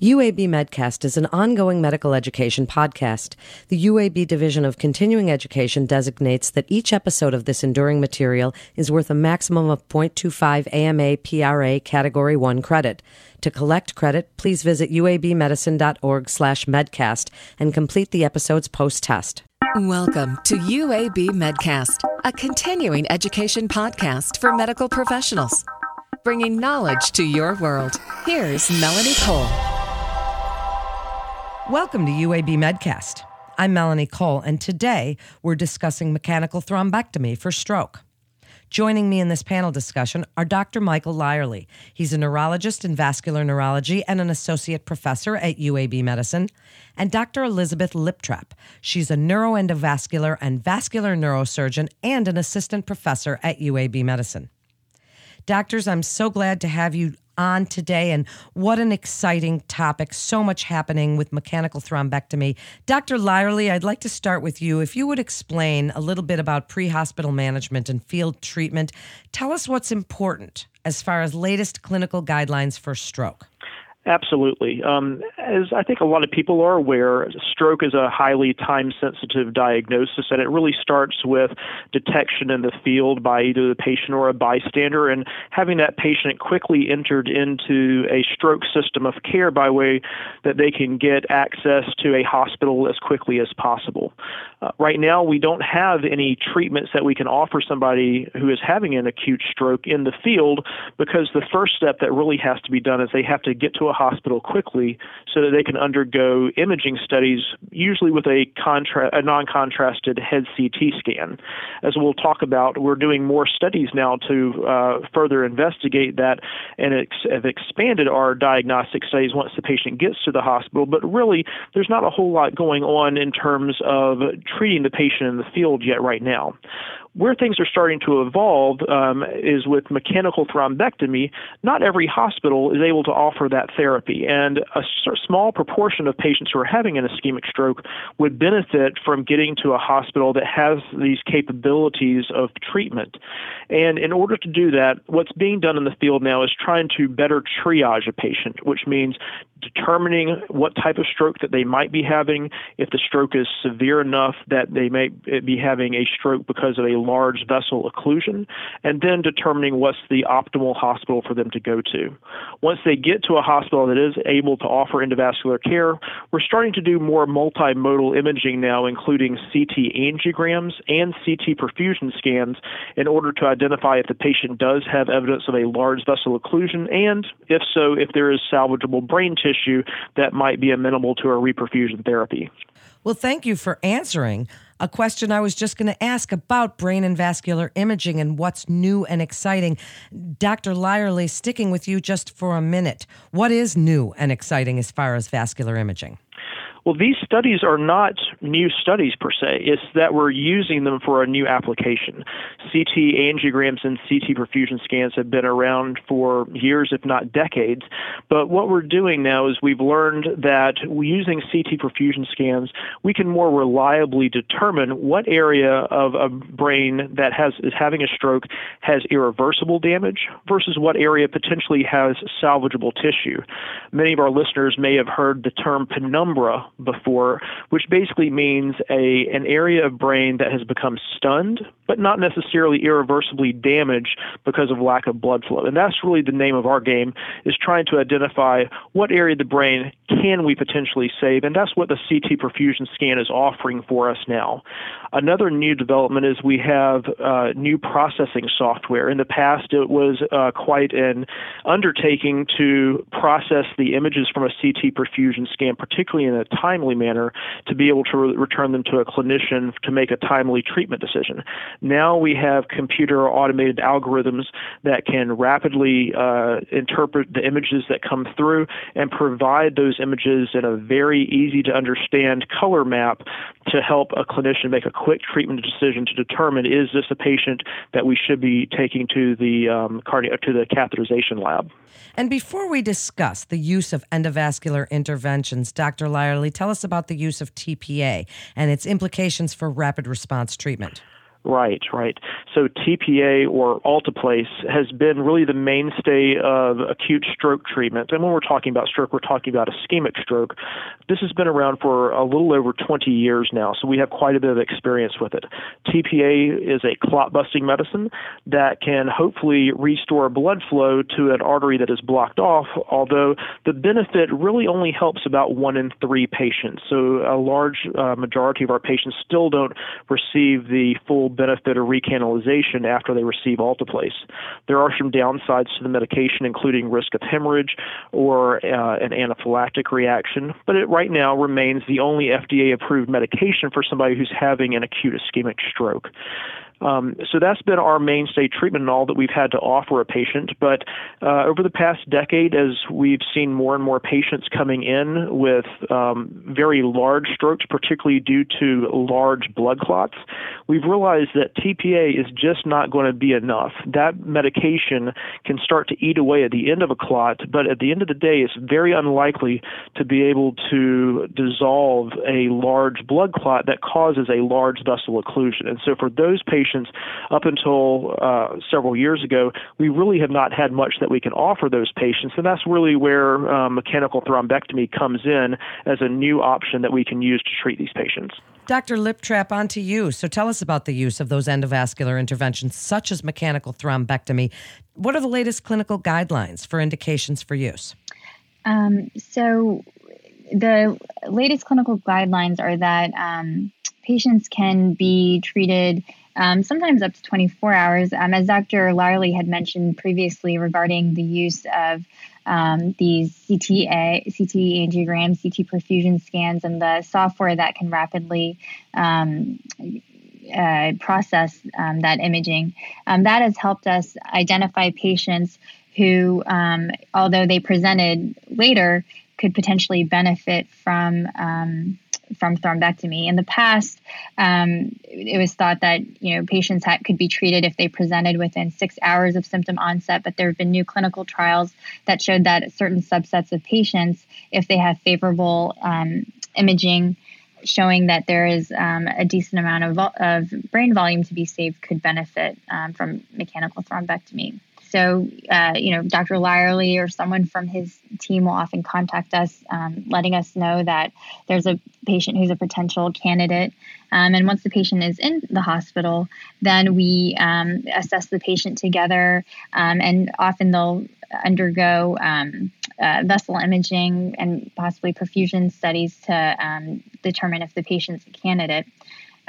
UAB Medcast is an ongoing medical education podcast. The UAB Division of Continuing Education designates that each episode of this enduring material is worth a maximum of 0.25 AMA PRA Category 1 credit. To collect credit, please visit uabmedicine.org slash medcast and complete the episode's post-test. Welcome to UAB Medcast, a continuing education podcast for medical professionals. Bringing knowledge to your world. Here's Melanie Cole. Welcome to UAB Medcast. I'm Melanie Cole, and today we're discussing mechanical thrombectomy for stroke. Joining me in this panel discussion are Dr. Michael Lyerly. He's a neurologist in vascular neurology and an associate professor at UAB Medicine, and Dr. Elizabeth Liptrap. She's a neuroendovascular and vascular neurosurgeon and an assistant professor at UAB Medicine. Doctors, I'm so glad to have you on today, and what an exciting topic. So much happening with mechanical thrombectomy. Dr. Lyerly, I'd like to start with you. If you would explain a little bit about pre hospital management and field treatment, tell us what's important as far as latest clinical guidelines for stroke. Absolutely. Um, as I think a lot of people are aware, stroke is a highly time sensitive diagnosis, and it really starts with detection in the field by either the patient or a bystander, and having that patient quickly entered into a stroke system of care by way that they can get access to a hospital as quickly as possible. Uh, right now, we don't have any treatments that we can offer somebody who is having an acute stroke in the field because the first step that really has to be done is they have to get to a hospital quickly so that they can undergo imaging studies, usually with a, contra- a non-contrasted head CT scan. As we'll talk about, we're doing more studies now to uh, further investigate that and ex- have expanded our diagnostic studies once the patient gets to the hospital. But really, there's not a whole lot going on in terms of treating the patient in the field yet right now. Where things are starting to evolve um, is with mechanical thrombectomy. Not every hospital is able to offer that therapy, and a small proportion of patients who are having an ischemic stroke would benefit from getting to a hospital that has these capabilities of treatment. And in order to do that, what's being done in the field now is trying to better triage a patient, which means determining what type of stroke that they might be having, if the stroke is severe enough that they may be having a stroke because of a large vessel occlusion, and then determining what's the optimal hospital for them to go to. Once they get to a hospital that is able to offer endovascular care, we're starting to do more multimodal imaging now, including CT angiograms and CT perfusion scans, in order to identify if the patient does have evidence of a large vessel occlusion, and if so, if there is salvageable brain tissue that might be amenable to a reperfusion therapy. Well, thank you for answering a question I was just going to ask about brain and vascular imaging and what's new and exciting. Dr. Lyerly, sticking with you just for a minute. What is new and exciting as far as vascular imaging? Well, these studies are not new studies per se. It's that we're using them for a new application. CT angiograms and CT perfusion scans have been around for years, if not decades. But what we're doing now is we've learned that using CT perfusion scans, we can more reliably determine what area of a brain that has is having a stroke has irreversible damage versus what area potentially has salvageable tissue. Many of our listeners may have heard the term penumbra before, which basically means a an area of brain that has become stunned, but not necessarily irreversibly damaged because of lack of blood flow. And that's really the name of our game is trying to identify what area of the brain can we potentially save, and that's what the CT perfusion scan is offering for us now. Another new development is we have uh, new processing software. In the past, it was uh, quite an undertaking to process the images from a CT perfusion scan, particularly in a timely manner to be able to re- return them to a clinician to make a timely treatment decision. Now we have computer automated algorithms that can rapidly uh, interpret the images that come through and provide those images in a very easy to understand color map to help a clinician make a quick treatment decision to determine is this a patient that we should be taking to the um, cardio- to the catheterization lab. And before we discuss the use of endovascular interventions, Dr. Lyerly, tell us about the use of TPA and its implications for rapid response treatment. Right, right. So TPA or alteplase has been really the mainstay of acute stroke treatment. And when we're talking about stroke, we're talking about ischemic stroke. This has been around for a little over 20 years now, so we have quite a bit of experience with it. TPA is a clot busting medicine that can hopefully restore blood flow to an artery that is blocked off, although the benefit really only helps about one in three patients. So a large uh, majority of our patients still don't receive the full benefit of recanalization after they receive alteplase. There are some downsides to the medication, including risk of hemorrhage or uh, an anaphylactic reaction, but it right now remains the only FDA approved medication for somebody who's having an acute ischemic stroke. Um, so that's been our mainstay treatment and all that we've had to offer a patient. But uh, over the past decade, as we've seen more and more patients coming in with um, very large strokes, particularly due to large blood clots, we've realized that TPA is just not going to be enough. That medication can start to eat away at the end of a clot, but at the end of the day, it's very unlikely to be able to dissolve a large blood clot that causes a large vessel occlusion. And so for those patients, patients up until uh, several years ago, we really have not had much that we can offer those patients, and that's really where um, mechanical thrombectomy comes in as a new option that we can use to treat these patients. Dr. Liptrap, on to you. So tell us about the use of those endovascular interventions, such as mechanical thrombectomy. What are the latest clinical guidelines for indications for use? Um, so the latest clinical guidelines are that um, patients can be treated um, sometimes up to 24 hours. Um, as Dr. Lyerly had mentioned previously regarding the use of um, these CTA, CT angiograms, CT perfusion scans, and the software that can rapidly um, uh, process um, that imaging. Um, that has helped us identify patients who, although they presented later, could potentially benefit from from thrombectomy. In the past, um, it was thought that you know patients had, could be treated if they presented within six hours of symptom onset, but there have been new clinical trials that showed that certain subsets of patients, if they have favorable um, imaging showing that there is um, a decent amount of, of brain volume to be saved, could benefit um, from mechanical thrombectomy. So, uh, you know, Dr. Lyerly or someone from his team will often contact us, um, letting us know that there's a patient who's a potential candidate. Um, and once the patient is in the hospital, then we um, assess the patient together, um, and often they'll undergo um, uh, vessel imaging and possibly perfusion studies to um, determine if the patient's a candidate.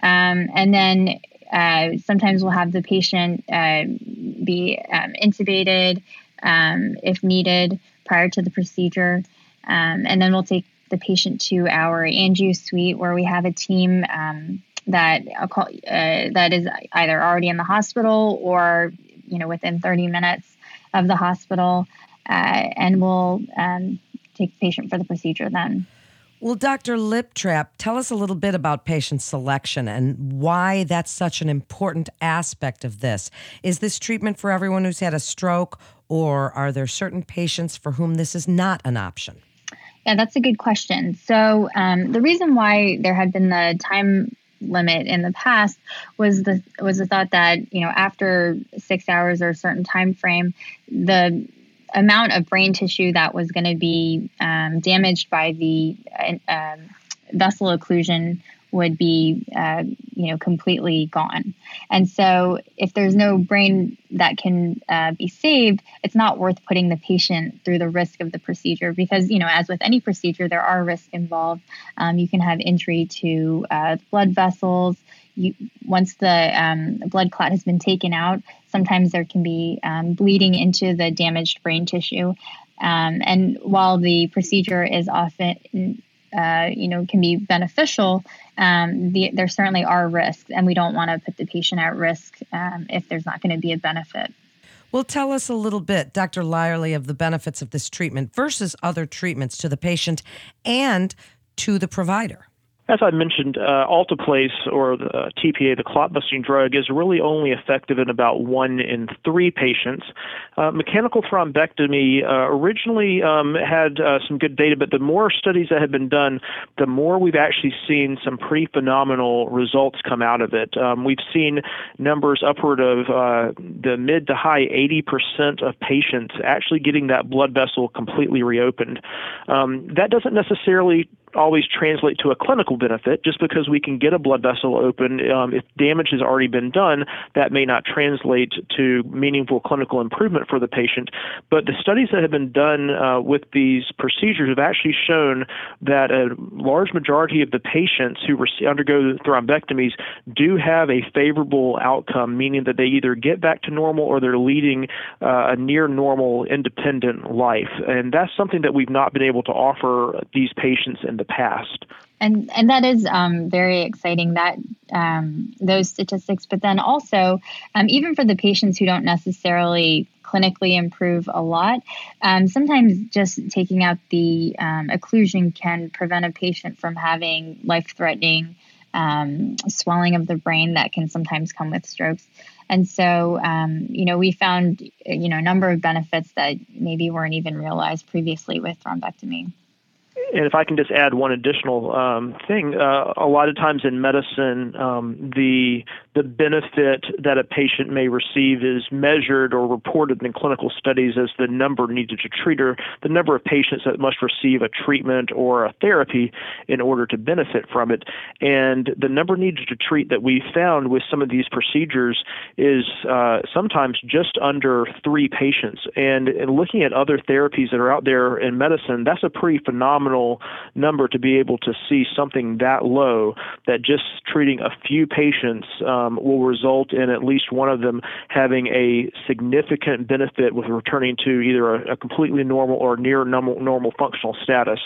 and then uh, sometimes we'll have the patient uh, be um, intubated um, if needed prior to the procedure. Um, and then we'll take the patient to our angio suite where we have a team um, that uh, that is either already in the hospital or you know within 30 minutes of the hospital, uh, and we'll um, take the patient for the procedure then. Well, Dr. Liptrap, tell us a little bit about patient selection and why that's such an important aspect of this. Is this treatment for everyone who's had a stroke, or are there certain patients for whom this is not an option? Yeah, that's a good question. So, um, the reason why there had been the time limit in the past was the was the thought that you know after six hours or a certain time frame the amount of brain tissue that was going to be um, damaged by the uh, vessel occlusion would be uh, you know completely gone. And so if there's no brain that can uh, be saved it's not worth putting the patient through the risk of the procedure because you know as with any procedure there are risks involved. Um, you can have injury to uh, blood vessels you, once the um, blood clot has been taken out, sometimes there can be um, bleeding into the damaged brain tissue. Um, and while the procedure is often, uh, you know, can be beneficial, um, the, there certainly are risks, and we don't want to put the patient at risk um, if there's not going to be a benefit. Well, tell us a little bit, Dr. Lyerly, of the benefits of this treatment versus other treatments to the patient and to the provider. As I mentioned, uh, alteplase or the TPA, the clot busting drug, is really only effective in about one in three patients. Uh, mechanical thrombectomy uh, originally um, had uh, some good data, but the more studies that have been done, the more we've actually seen some pretty phenomenal results come out of it. Um, we've seen numbers upward of uh, the mid to high 80% of patients actually getting that blood vessel completely reopened. Um, that doesn't necessarily always translate to a clinical benefit. Just because we can get a blood vessel open, um, if damage has already been done, that may not translate to meaningful clinical improvement for the patient. But the studies that have been done uh, with these procedures have actually shown that a large majority of the patients who undergo thrombectomies do have a favorable outcome, meaning that they either get back to normal or they're leading uh, a near normal independent life. And that's something that we've not been able to offer these patients in the past. And and that is um, very exciting that um, those statistics. But then also, um, even for the patients who don't necessarily clinically improve a lot, um, sometimes just taking out the um, occlusion can prevent a patient from having life threatening um, swelling of the brain that can sometimes come with strokes. And so, um, you know, we found, you know, a number of benefits that maybe weren't even realized previously with thrombectomy and if I can just add one additional um, thing, uh, a lot of times in medicine, um, the the benefit that a patient may receive is measured or reported in clinical studies as the number needed to treat or the number of patients that must receive a treatment or a therapy in order to benefit from it. And the number needed to treat that we found with some of these procedures is uh, sometimes just under three patients. And, and looking at other therapies that are out there in medicine, that's a pretty phenomenal phenomenal number to be able to see something that low that just treating a few patients um, will result in at least one of them having a significant benefit with returning to either a, a completely normal or near normal, normal functional status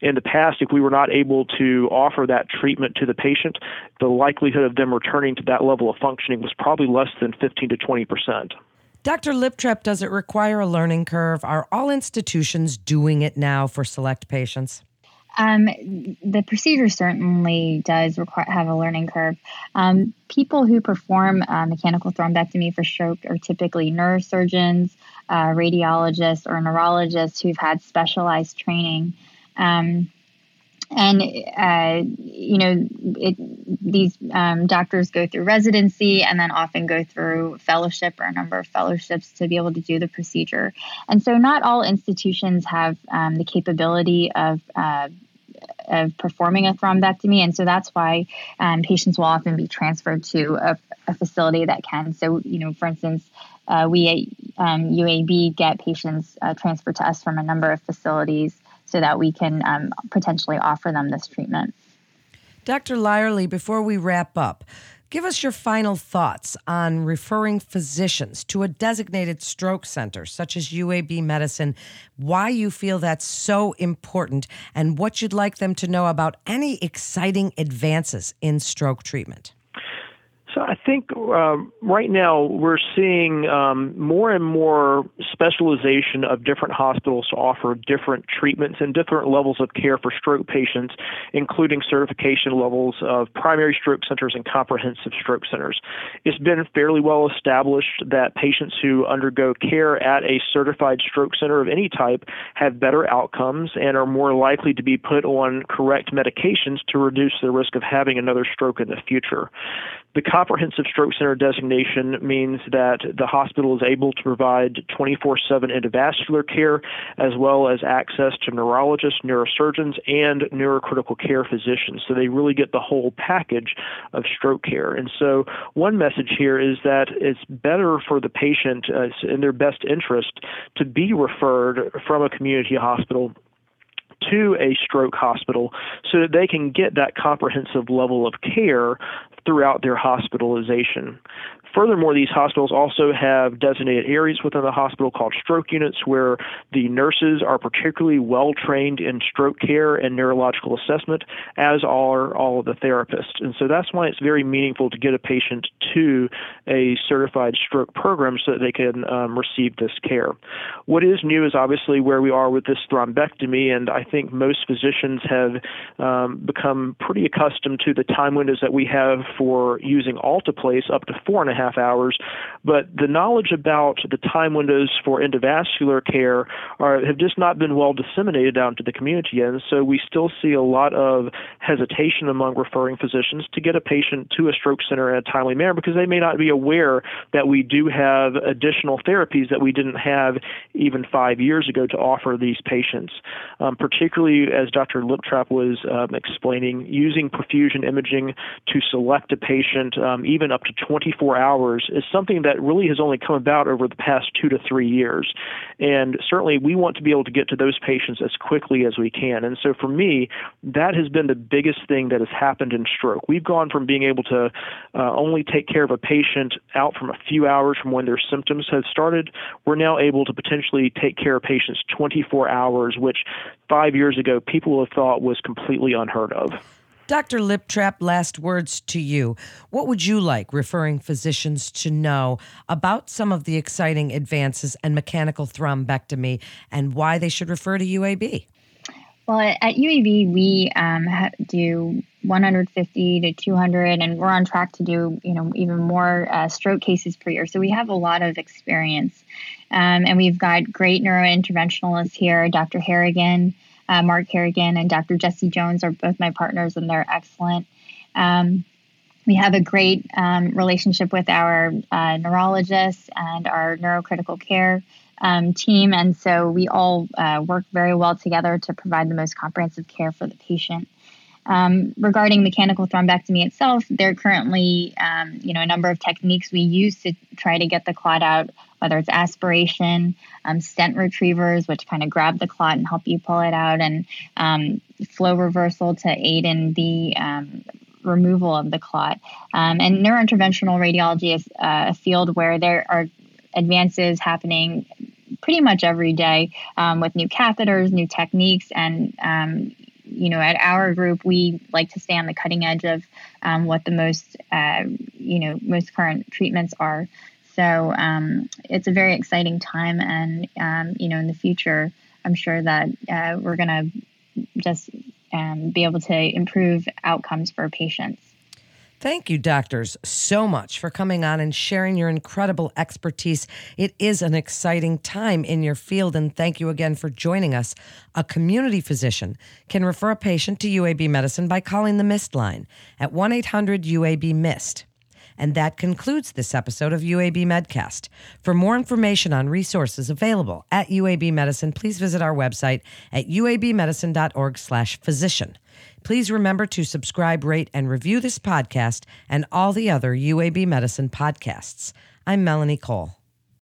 in the past, if we were not able to offer that treatment to the patient, the likelihood of them returning to that level of functioning was probably less than 15 to 20 percent. Dr. Liptrap, does it require a learning curve? Are all institutions doing it now for select patients? Um, the procedure certainly does require have a learning curve. Um, people who perform uh, mechanical thrombectomy for stroke are typically neurosurgeons, uh, radiologists, or neurologists who've had specialized training. Um, and uh, you know it, these um, doctors go through residency and then often go through fellowship or a number of fellowships to be able to do the procedure. And so not all institutions have um, the capability of uh, of performing a thrombectomy. And so that's why um, patients will often be transferred to a, a, facility that can. So you know for instance uh, we at um, uab get patients uh, transferred to us from a number of facilities so that we can um, potentially offer them this treatment. Dr. Lyerly, before we wrap up, give us your final thoughts on referring physicians to a designated stroke center such as UAB Medicine, why you feel that's so important, and what you'd like them to know about any exciting advances in stroke treatment. So I think um, right now we're seeing um, more and more specialization of different hospitals to offer different treatments and different levels of care for stroke patients, including certification levels of primary stroke centers and comprehensive stroke centers. It's been fairly well established that patients who undergo care at a certified stroke center of any type have better outcomes and are more likely to be put on correct medications to reduce the risk of having another stroke in the future. The comprehensive stroke center designation means that the hospital is able to provide 24 7 endovascular care as well as access to neurologists, neurosurgeons, and neurocritical care physicians. So they really get the whole package of stroke care. And so, one message here is that it's better for the patient, uh, in their best interest, to be referred from a community hospital to a stroke hospital so that they can get that comprehensive level of care throughout their hospitalization. Furthermore, these hospitals also have designated areas within the hospital called stroke units where the nurses are particularly well trained in stroke care and neurological assessment, as are all of the therapists. And so that's why it's very meaningful to get a patient to a certified stroke program so that they can um, receive this care. What is new is obviously where we are with this thrombectomy, and I think most physicians have um, become pretty accustomed to the time windows that we have for using alteplase up to four and a half half hours. But the knowledge about the time windows for endovascular care are, have just not been well disseminated out into the community. And so we still see a lot of hesitation among referring physicians to get a patient to a stroke center in a timely manner because they may not be aware that we do have additional therapies that we didn't have even five years ago to offer these patients. Um, particularly, as Dr. Liptrap was um, explaining, using perfusion imaging to select a patient um, even up to 24 hours hours is something that really has only come about over the past two to three years. And certainly we want to be able to get to those patients as quickly as we can. And so for me, that has been the biggest thing that has happened in stroke. We've gone from being able to uh, only take care of a patient out from a few hours from when their symptoms have started. We're now able to potentially take care of patients 24 hours, which five years ago people have thought was completely unheard of. Dr. Liptrap, last words to you. What would you like referring physicians to know about some of the exciting advances in mechanical thrombectomy and why they should refer to UAB? Well, at UAB, we um, do 150 to 200, and we're on track to do you know even more uh, stroke cases per year. So we have a lot of experience, um, and we've got great neurointerventionalists here, Dr. Harrigan uh, Mark Harrigan and Dr. Jesse Jones are both my partners, and they're excellent. Um, we have a great um, relationship with our uh, neurologists and our neurocritical care um, team, and so we all uh, work very well together to provide the most comprehensive care for the patient. Um, regarding mechanical thrombectomy itself, there are currently, um, you know, a number of techniques we use to try to get the clot out, whether it's aspiration, um, stent retrievers, which kind of grab the clot and help you pull it out, and um, flow reversal to aid in the um, removal of the clot. Um, and neurointerventional radiology is uh, a field where there are advances happening pretty much every day um, with new catheters, new techniques, and um, you know, at our group, we like to stay on the cutting edge of um, what the most, uh, you know, most current treatments are. So um, it's a very exciting time, and um, you know, in the future, I'm sure that uh, we're going to just um, be able to improve outcomes for patients. Thank you, doctors, so much for coming on and sharing your incredible expertise. It is an exciting time in your field, and thank you again for joining us. A community physician can refer a patient to UAB medicine by calling the MIST line at 1 800 UAB MIST. And that concludes this episode of UAB Medcast. For more information on resources available at UAB Medicine, please visit our website at uabmedicine.org/physician. Please remember to subscribe, rate, and review this podcast and all the other UAB Medicine podcasts. I'm Melanie Cole.